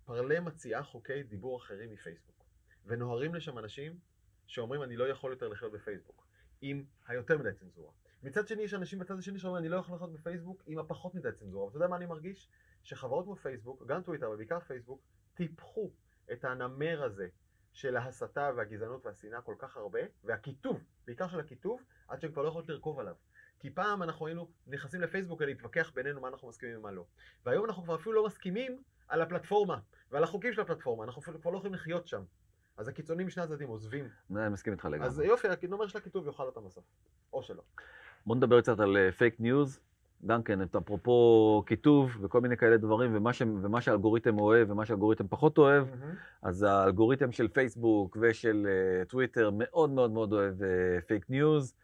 Parler מציעה חוקי דיבור אחרים מפייסבוק. ונוהרים לשם אנשים שאומרים אני לא יכול יותר לחיות בפייסבוק. עם היותר מדי צנזורה. מצד שני יש אנשים בצד השני שאומרים אני לא יכול לחיות בפייסבוק עם הפחות מדי צנזורה. ואתה יודע מה אני מרגיש? שחברות כמו פייסבוק, גם טוויטר ובעיקר פייסבוק, טיפחו את הנמר הזה של ההסתה והגזענות והשנאה כל כך הרבה, והקיטוב, בעיקר של הקיטוב, עד שהן כבר לא יכולות לרכוב עליו. כי פעם אנחנו היינו נכנסים לפייסבוק כדי להתווכח בינינו מה אנחנו מסכימים ומה לא. והיום אנחנו כבר אפילו לא מסכימים על הפלטפורמה ועל החוקים של הפלטפורמה, אנחנו כבר לא יכולים לחיות שם. אז הקיצונים משני הצדדים עוזבים. אני מסכים איתך לגמרי. אז יופי, הנמר של הקיטוב יאכל אותם בסוף. או שלא. בוא נדבר קצת על פייק ניוז. גם כן, אפרופו קיטוב וכל מיני כאלה דברים, ומה, ש... ומה שהאלגוריתם אוהב ומה שהאלגוריתם פחות אוהב, אז האלגוריתם של פייסבוק ושל אה, טוויטר מאוד מאוד מאוד אוהב פייק ניוז,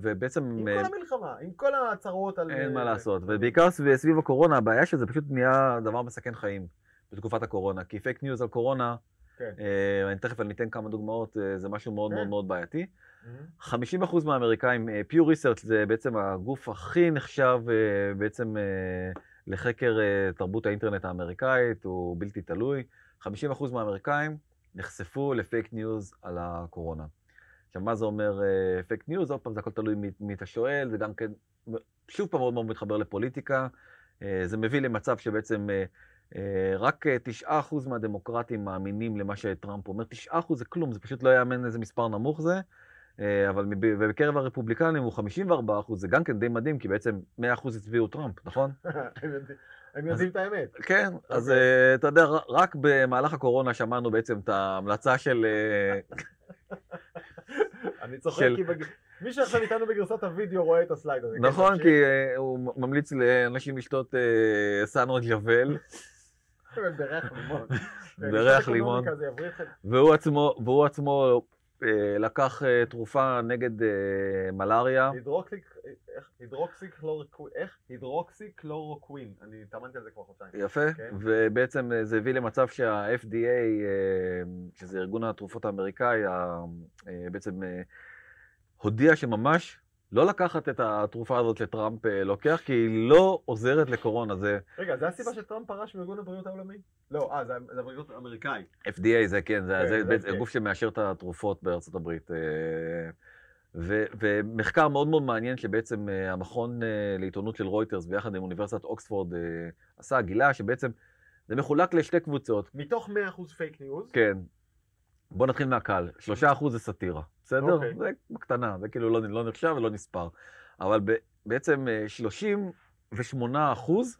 ובעצם עם אה, כל המלחמה, עם כל ההצהרות על... אין אה, מה לעשות, ובעיקר סביב, הקורונה, הבעיה שזה פשוט נהיה דבר מסכן חיים בתקופת הקורונה, כי פייק ניוז על קורונה, כן. אה, אני תכף אני אתן כמה דוגמאות, אה, זה משהו מאוד כן. מאוד מאוד בעייתי. מהמם. 50% מהאמריקאים, אה, Pew Research זה בעצם הגוף הכי נחשב אה, בעצם אה, לחקר אה, תרבות האינטרנט האמריקאית, הוא בלתי תלוי. 50% מהאמריקאים נחשפו לפייק ניוז על הקורונה. עכשיו, מה זה אומר פייק ניוז? עוד פעם, זה הכל תלוי מי, אתה שואל, זה גם כן, שוב פעם מאוד מאוד מתחבר לפוליטיקה. אה, זה מביא למצב שבעצם אה, אה, רק אה, 9% מהדמוקרטים מאמינים למה שטראמפ אומר. 9% זה כלום, זה פשוט לא יאמן איזה מספר נמוך זה. אבל ובקרב הרפובליקנים הוא 54 אחוז, זה גם כן די מדהים, כי בעצם 100 אחוז הצביעו טראמפ, נכון? הם יודעים- את האמת. כן, אז אוקיי. אתה יודע, רק במהלך הקורונה שמענו בעצם את ההמלצה של... אני צוחק כי מי שעכשיו איתנו בגרסת הוידאו רואה את ה slide הזה. כן, נכון. כי אה, הוא ממליץ לאנשים לשתות אה, סנו ז'אוול, בריח לימון. והוא עצמו, לקח אה, תרופה נגד אה, מלאריה. הידרוקסיקלורוקווין. אני התאמנתי על זה כבר חודשיים. יפה, כן. ובעצם אה, זה הביא למצב שה-FDA, אה, שזה ארגון התרופות האמריקאי, אה, בעצם אה, הודיע שממש לא לקחת את התרופה הזאת שטראמפ אה, לוקח, כי היא לא עוזרת לקורונה. זה רגע, זה הסיבה שטראמפ פרש מארגון הבריאות העולמי? לא, אה, זה זה הבריאות האמריקאי. FDA, זה כן, זה, כן, זה זה FDA. הגוף שמאשר את התרופות בארצות הברית. אה, ו- ומחקר מאוד מאוד מעניין שבעצם אה, המכון לעיתונות של רויטרס ביחד עם אוניברסיטת אוקספורד עשה, גילה שבעצם זה מחולק לשתי קבוצות. מתוך 100% פייק ניוז, כן. בוא נתחיל מהקל. שלושה אחוז זה סאטירה, בסדר? אוקיי. זה בקטנה, זה כאילו לא, לא נחשב ולא נספר. אבל ב, בעצם אה, 38 אחוז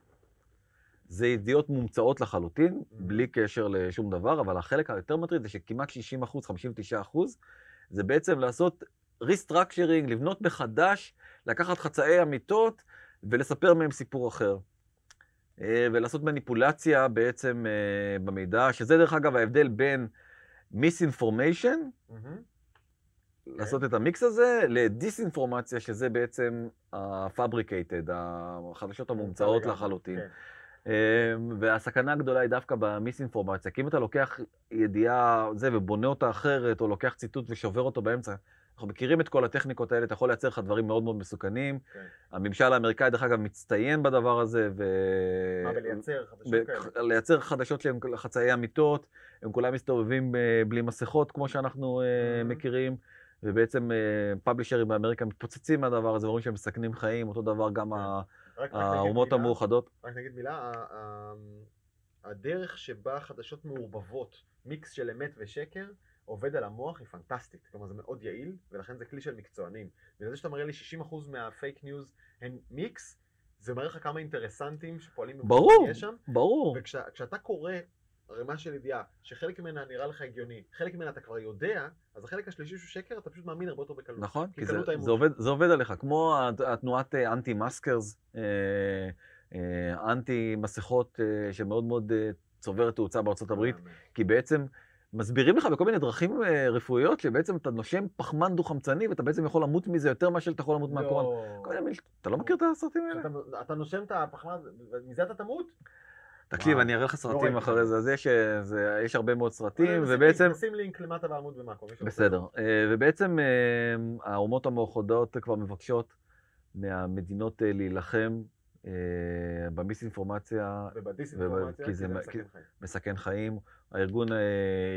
זה ידיעות מומצאות לחלוטין, בלי קשר לשום דבר, אבל החלק היותר מטריד זה שכמעט 60 אחוז, 59 אחוז, זה בעצם לעשות restructuring, לבנות מחדש, לקחת חצאי אמיתות ולספר מהם סיפור אחר. אה, ולעשות מניפולציה בעצם אה, במידע, שזה דרך אגב ההבדל בין מיסאינפורמיישן, מהמם. לעשות את המיקס הזה, לדיסאינפורמציה, שזה בעצם ה-fabricated, החדשות המומצאות לחלוטין. כן. אמ, והסכנה הגדולה היא דווקא במיסאינפורמציה, כי אם אתה לוקח ידיעה זה ובונה אותה אחרת, או לוקח ציטוט ושובר אותו באמצע, אנחנו מכירים את כל הטכניקות האלה, אתה יכול לייצר לך דברים מאוד מאוד מסוכנים. כן. הממשל האמריקאי, דרך אגב, מצטיין בדבר הזה, ו... מה, בלייצר חדשות כאלה? לייצר חדשות שהן חצאי אמיתות, הם כולם מסתובבים אה, בלי מסכות, כמו שאנחנו אה, Mhm. מכירים, ובעצם פאבלישרים באמריקה מתפוצצים מהדבר הזה, ואומרים שהם מסכנים חיים, אותו דבר גם כן. האומות מילה. המאוחדות. רק נגיד מילה, הדרך שבה חדשות מעורבבות, מיקס של אמת ושקר, עובד על המוח היא פנטסטית. כלומר זה מאוד יעיל, ולכן זה כלי של מקצוענים. וזה שאתה מראה לי 60% מהפייק ניוז הם מיקס, זה מראה לך כמה אינטרסנטים שפועלים ברור, שם. ברור. וכשאתה קורא ערימה של ידיעה, שחלק ממנה נראה לך הגיוני, חלק ממנה אתה כבר יודע, אז החלק השלישי שהוא שקר, אתה פשוט מאמין הרבה יותר בקלות. נכון, כי כי זה. זה, עובד, זה עובד עליך, כמו הת- התנועת anti-maskers, אנטי מסכות שמאוד מאוד אה, צוברת תאוצה בארצות הברית, כי בעצם מסבירים לך בכל מיני דרכים אה, רפואיות שבעצם אתה נושם פחמן דו-חמצני ואתה בעצם יכול למות מזה יותר מאשר אתה יכול למות מהקורונה. מיני מיל- אתה לא מכיר את הסרטים האלה? אתה- נושם את הפחמן, ומזה אתה תמות? תקשיב, אני אראה לך סרטים ראיתי. אחרי זה, אז יש, אה, הרבה מאוד סרטים, נשים ובעצם... נשים לינק למטה בעמוד במאקו. שרוצה. בסדר, אה, ובעצם אה, האומות המאוחדות כבר מבקשות מהמדינות אה, להילחם אה, במיסאינפורמציה ובדיסאינפורמציה, כי זה מסכן חיים. הארגון, אה,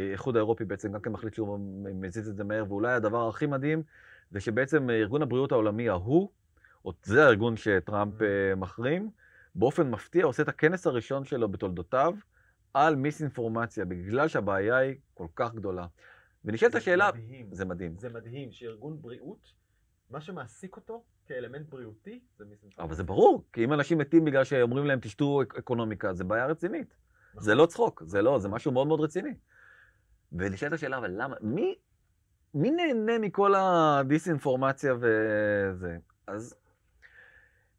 האיחוד האירופי בעצם גם כן מחליט שהוא מזיז את זה מהר, ואולי הדבר הכי מדהים זה שבעצם אה, ארגון הבריאות העולמי, ההוא, זה הארגון שטראמפ אה, מחרים, באופן מפתיע עושה את הכנס הראשון שלו בתולדותיו על מיסאינפורמציה, בגלל שהבעיה היא כל כך גדולה. ונשאלת השאלה, מדהים. זה מדהים. זה מדהים שארגון בריאות, מה שמעסיק אותו כאלמנט בריאותי, זה מיסאינפורמציה. אבל זה ברור, כי אם אנשים מתים בגלל שאומרים להם תשתו אק- אקונומיקה, זה בעיה רצינית. נכון. זה לא צחוק, זה לא, זה משהו מאוד מאוד רציני. ונשאלת השאלה, אבל למה, מי, מי נהנה מכל הדיסאינפורמציה וזה? אז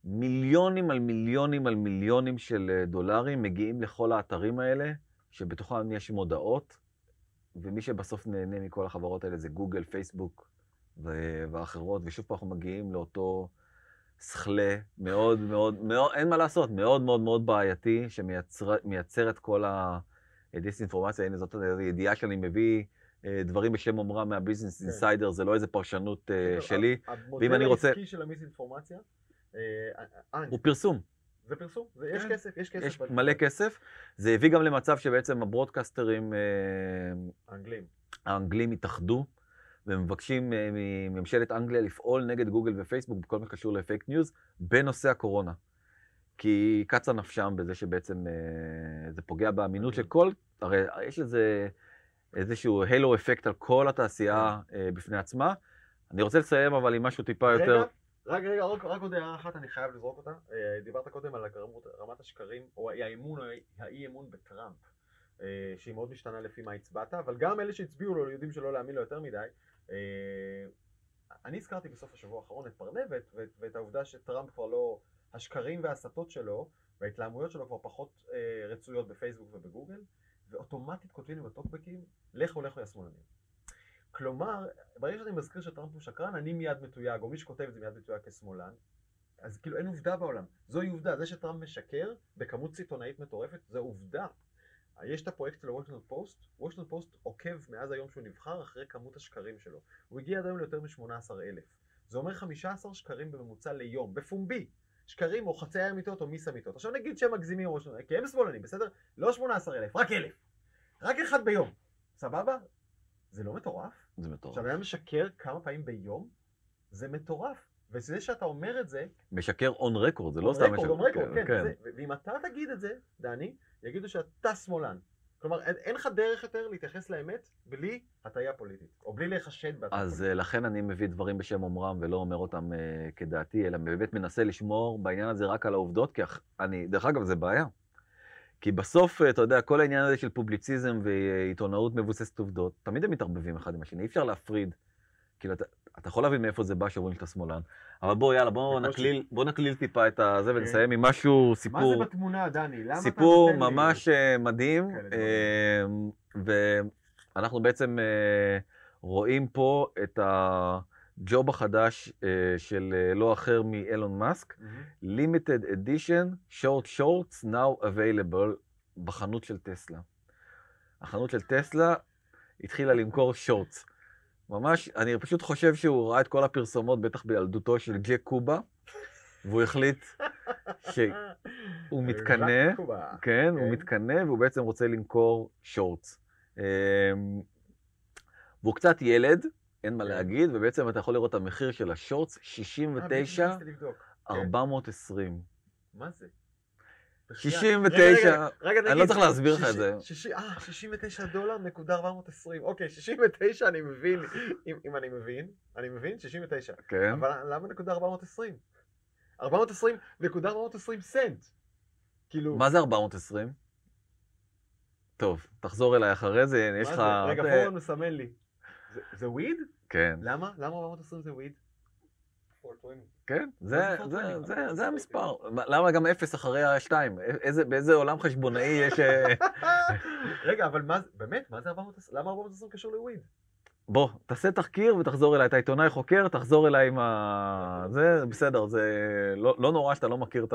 מיליונים על מיליונים על מיליונים של אה, דולרים מגיעים לכל האתרים האלה, שבתוכם יש מודעות, ומי שבסוף נהנה מכל החברות האלה זה גוגל, פייסבוק ואחרות, ושוב פעם אנחנו מגיעים לאותו סכלה מאוד מאוד, מאוד, אין מה לעשות, מאוד מאוד מאוד בעייתי, שמייצר את כל הדיסאינפורמציה. הנה זאת ידיעה שאני מביא אה, דברים בשם אומרם מהביזנס כן. אינסיידר, זה לא איזה פרשנות אה, טוב, שלי, המודל אני רוצה- העסקי של המיסאינפורמציה, אה, הוא פרסום. זה פרסום, זה- יש כן. כסף, יש כסף. יש. מלא כסף. זה הביא גם למצב שבעצם הברודקאסטרים אה, האנגלים. האנגלים התאחדו, ומבקשים אה, מממשלת אנגליה לפעול נגד גוגל ופייסבוק בכל מה שקשור לפייק ניוז בנושא הקורונה. כי קצה נפשם בזה שבעצם אה, זה פוגע באמינות של כל, הרי יש לזה איזשהו halo effect על כל התעשייה אה, בפני עצמה. אני רוצה לסיים אבל עם משהו טיפה יותר... רגע, רגע, רק, רק עוד הערה אחת, אני חייב לזרוק אותה. דיברת קודם על רמת, השקרים, או האמון או האי אמון בטראמפ, שהיא מאוד משתנה לפי מה הצבעת, אבל גם אלה שהצביעו לו יודעים שלא להאמין לו יותר מדי. אה, אני הזכרתי בסוף השבוע האחרון את פרנבת, ואת, ואת העובדה שטראמפ כבר לא, השקרים וההסתות שלו, וההתלהמויות שלו כבר פחות אה, רצויות בפייסבוק ובגוגל, ואוטומטית כותבים לי בטוקבקים, לכו לכו יא שמאלנים. כלומר, ברגע שאני מזכיר שטראמפ הוא שקרן, אני מיד מתויג, או מי שכותב את זה מיד מתויג כשמאלן. אז כאילו אין עובדה בעולם. זוהי עובדה. זה שטראמפ משקר בכמות סיטונאית מטורפת, זו עובדה. יש את הפרויקט של הוושינגטון פוסט, וושינגטון פוסט עוקב מאז היום שהוא נבחר אחרי כמות השקרים שלו. הוא הגיע עד היום ליותר מ-18,000. זה אומר 15 שקרים בממוצע ליום, בפומבי. שקרים או חצאי אמיתות או מיס אמיתות. עכשיו נגיד שהם מגזימים, כי הם שמאלנים, בסדר? לא 18,000, רק 1,000. רק אחד ביום. סבבה? זה לא מטורף? זה מטורף. עכשיו, היה משקר כמה פעמים ביום, זה מטורף. וזה שאתה אומר את זה, משקר און רקורד, זה לא סתם... משקר- און רקורד, כן. כן. זה, ואם אתה תגיד את זה, דני, יגידו שאתה שמאלן. כלומר, אין, אין לך דרך יותר להתייחס לאמת בלי הטיה פוליטית, או בלי להיחשד בהטיה אז פוליטית. אה, לכן אני מביא דברים בשם אומרם ולא אומר אותם אה, כדעתי, אלא באמת מנסה לשמור בעניין הזה רק על העובדות, כי אני, דרך אגב, זה בעיה. כי בסוף, אה, אתה יודע, כל העניין הזה של פובליציזם ועיתונאות מבוססת עובדות, תמיד הם מתערבבים אחד עם השני, אי אפשר להפריד כאילו, אתה, אתה יכול להבין מאיפה זה בא שאומרים שאתה שמאלן, אבל בוא, יאללה, בוא. נקליל, בוא נקליל טיפה את הזה כן. ונסיים עם משהו, מה סיפור, זה בתמונה, דני? למה אתה סיפור? ממש אה, מדהים, אה, ואנחנו בעצם אה, רואים פה את הג'וב החדש אה, של לא אחר מאילון מאסק, limited edition short shorts now available בחנות של טסלה. החנות של טסלה התחילה למכור שורטס. ממש, אני פשוט חושב שהוא ראה את כל הפרסומות, בטח בילדותו של ג'ק קובה, והוא החליט שהוא מתקנא. כן, הוא כן. מתקנא והוא בעצם רוצה למכור שורטס. אמ, והוא קצת ילד, אין מה כן. להגיד, ובעצם אתה יכול לראות את המחיר של השורטס, אה, בדיוק 69, נכנסתי לבדוק. כן. 420. מה זה? בחייאת. 69, רגע, רגע, רגע, אני לא צריך להסביר לך את זה. אה, 69 דולר נקודה 420. אוקיי, 69 אני מבין, אם אני מבין, אני מבין, 69. כן. אבל למה נקודה 420? 420 נקודה 420 סנט. כאילו, מה זה 420? טוב, תחזור אליי אחרי זה, יש לך... רגע, פורן מסמן לי. זה- זה וויד? כן, למה? למה 420 זה וויד? כן, זה, זה זה, 420? זה, זה המספר. מה- למה גם אפס אחרי השתיים? איזה, באיזה עולם חשבונאי יש... אה, רגע, אבל מה באמת, מה זה 420? למה 420 קשור ל weed? בוא, תעשה תחקיר ותחזור אליי. אתה עיתונאי חוקר, תחזור אליי עם ה... זה בסדר, זה לא, לא נורא שאתה לא מכיר את,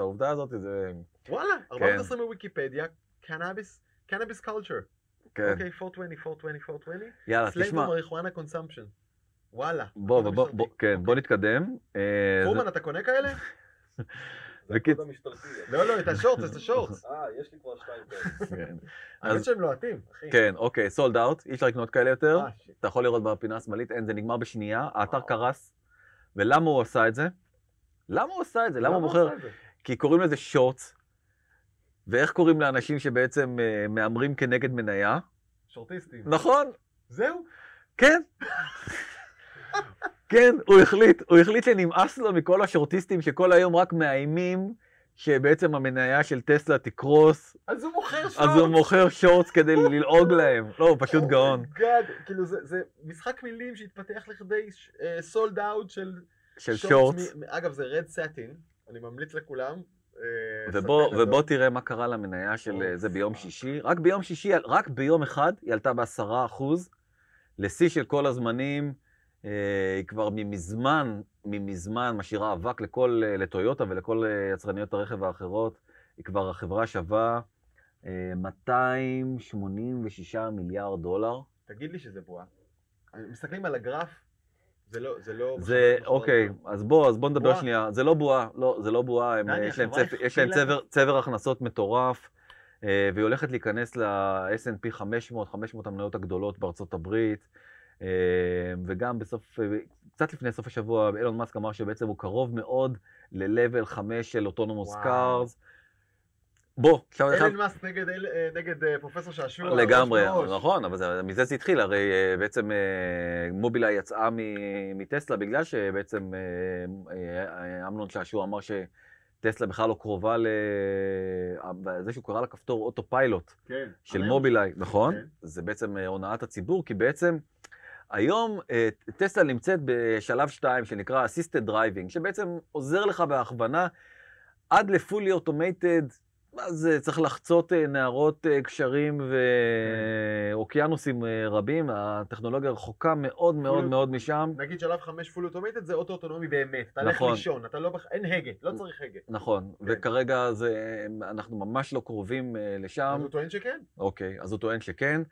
העובדה הזאת, זה... וואלה, 420 בוויקיפדיה, קנאביס, cannabis culture. כן. אוקיי, 420, 420, 420. יאללה, תשמע, marijuana consumption. וואלה. בוא, הקוד בוא, המשטרתי. בוא, כן, בוא נתקדם. אה, פורמן, אתה קונה כאלה? בקיצ- המשטרתי. לא, לא, את השורטס, את השורטס. אה, יש לי כבר שתיים כאלה. כן. האמת אז- שהם לוהטים, אחי. כן, אוקיי, סולד אאוט, אי אפשר לקנות כאלה יותר. אה. אתה יכול לראות בפינה השמאלית, אין, זה נגמר בשנייה, האתר. קרס. ולמה הוא עשה את זה? למה הוא עשה את זה? למה הוא מוכר? כי קוראים לזה שורטס. ואיך קוראים לאנשים שבעצם אה, מהמרים כנגד מניה? שורטיסטים. נכון, זהו? כן. כן, הוא החליט, הוא החליט שנמאס לו מכל השורטיסטים שכל היום רק מאיימים שבעצם המניה של טסלה תקרוס, אז הוא מוכר שורטס. אז הוא מוכר שורטס כדי ללעוג להם. לא, הוא פשוט גאון. גאד, כאילו זה זה משחק מילים שהתפתח לכדי סולד אאוט של של שורטס. מ- אגב, זה רד סטין, אני ממליץ לכולם. אה, ובוא, ובוא. תראה מה קרה למניה של אה, זה ביום fuck. שישי. רק ביום שישי, רק ביום אחד היא עלתה בעשרה אחוז, לשיא של כל הזמנים. אה, היא כבר ממזמן, ממזמן משאירה אבק לכל, אה, לטויוטה ולכל אה, יצרניות הרכב האחרות. היא כבר, החברה שווה אה, 286 מיליארד דולר. תגיד לי שזה בועה. מסתכלים על הגרף, זה לא, זה לא... זה, בחברות אוקיי, משמעותיות. אז בוא, אז בוא נדבר בועה. שנייה. זה לא בועה, לא, זה לא בועה, הם, יש להם, צפ, יש להם צבר, צבר הכנסות מטורף, והיא הולכת להיכנס ל-S&P 500, 500 המניות הגדולות בארצות הברית, וגם בסוף, אה, קצת לפני סוף השבוע, אילון מאסק אמר שבעצם הוא קרוב מאוד ל-level 5 של autonomous. cars. בוא, עכשיו אני חייב... אילון מאסק נגד אה, נגד אה, פרופסור שעשוע. לגמרי. נכון, אבל זה, מזה זה התחיל, הרי בעצם מובילאיי יצאה מטסלה בגלל שבעצם אמנון שעשוע אמר שטסלה בכלל לא קרובה לזה שהוא קרא לכפתור אוטו פיילוט כן. של מובילאיי, נכון? כן. זה בעצם הונאת הציבור, כי בעצם היום אה, טסלה נמצאת בשלב 2 שנקרא Assisted Driving, שבעצם עוזר לך בהכוונה עד ל-fully automated, מה זה, צריך לחצות אה, נהרות אה, גשרים ואוקיינוסים אה, רבים, הטכנולוגיה רחוקה מאוד מאוד מאוד משם. נגיד שלב 5 פול אוטומטד זה אוטו אוטונומי באמת. אתה הולך נכון. לישון, אתה לא... אין הגה, לא צריך הגה. נכון, וכרגע זה, אנחנו ממש לא קרובים לשם. אז הוא טוען שכן. אוקיי, אז הוא טוען שכן.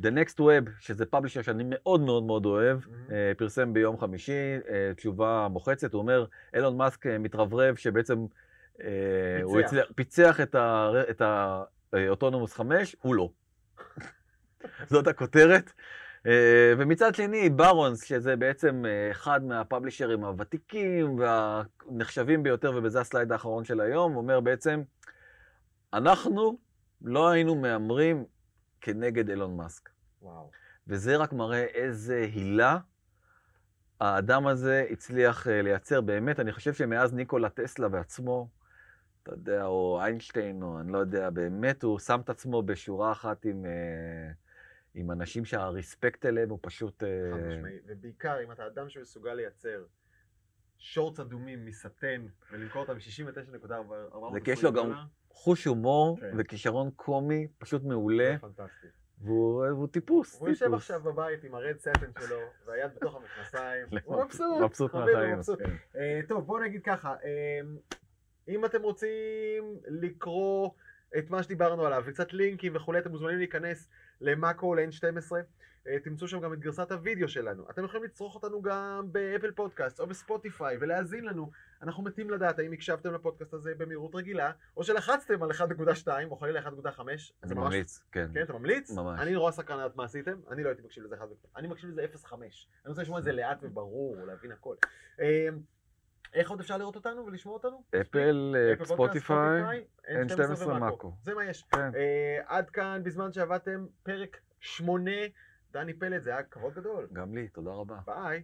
The Next Web, שזה פאבלישר שאני מאוד מאוד מאוד אוהב, Mhm. אה, פרסם ביום חמישי אה, תשובה מוחצת, הוא אומר, אילון מאסק אה, מתרברב שבעצם אה, הוא פיצח. הצליח- פיצח את ה- את ה autonomous 5, הוא לא. זאת הכותרת. ומצד שני, Barron's, שזה בעצם אחד מה publisher ים הוותיקים והנחשבים ביותר, ובזה ה slide האחרון של היום, אומר בעצם, אנחנו לא היינו מהמרים כנגד אילון מאסק. וואו. וזה רק מראה איזה הילה האדם הזה הצליח אה, לייצר. באמת, אני חושב שמאז ניקולה טסלה בעצמו, אתה יודע, או איינשטיין, או אני לא יודע, באמת הוא שם את עצמו בשורה אחת עם, אה, עם אנשים שהרספקט אליהם הוא פשוט... אה, חד משמעי, ובעיקר אם אתה אדם שמסוגל לייצר שורטס אדומים מסטן ולמכור אותם ב-69.400 זה כי יש לו גם חוש הומור כן. וכישרון קומי פשוט מעולה, פנטסטי. והוא והוא טיפוס, הוא יושב טיפוס. עכשיו בבית עם הרד סטן שלו, והיד בתוך המכנסיים, הוא מבסוט, מבסוט מהחיים. כן. אה, טוב, בואו נגיד ככה, אה, אם אתם רוצים לקרוא את מה שדיברנו עליו, וקצת לינקים וכולי, אתם מוזמנים להיכנס למאקו ל-N12, אה, תמצאו שם גם את גרסת הוידאו שלנו. אתם יכולים לצרוך אותנו גם באפל פודקאסט או בספוטיפיי ולהאזין לנו. אנחנו מתים לדעת האם הקשבתם לפודקאסט הזה במהירות רגילה, או שלחצתם על 1.2 או חלילה 1.5. אני ממליץ, כן. כן, אתה ממליץ? ממש. אני נורא סקרן לדעת מה עשיתם, אני לא הייתי מקשיב לזה 1 אני מקשיב לזה 0.5. אני רוצה לשמוע את זה לאט וברור, להבין הכל. אה, איך עוד אפשר לראות אותנו ולשמוע אותנו? אפל, אה, ספוטיפיי, N12 N12 ומאקו. מאקו. זה מה יש. כן. אה, עד כאן, בזמן שעבדתם, פרק 8. דני פלד, זה היה כבוד גדול. גם לי, תודה רבה. ביי.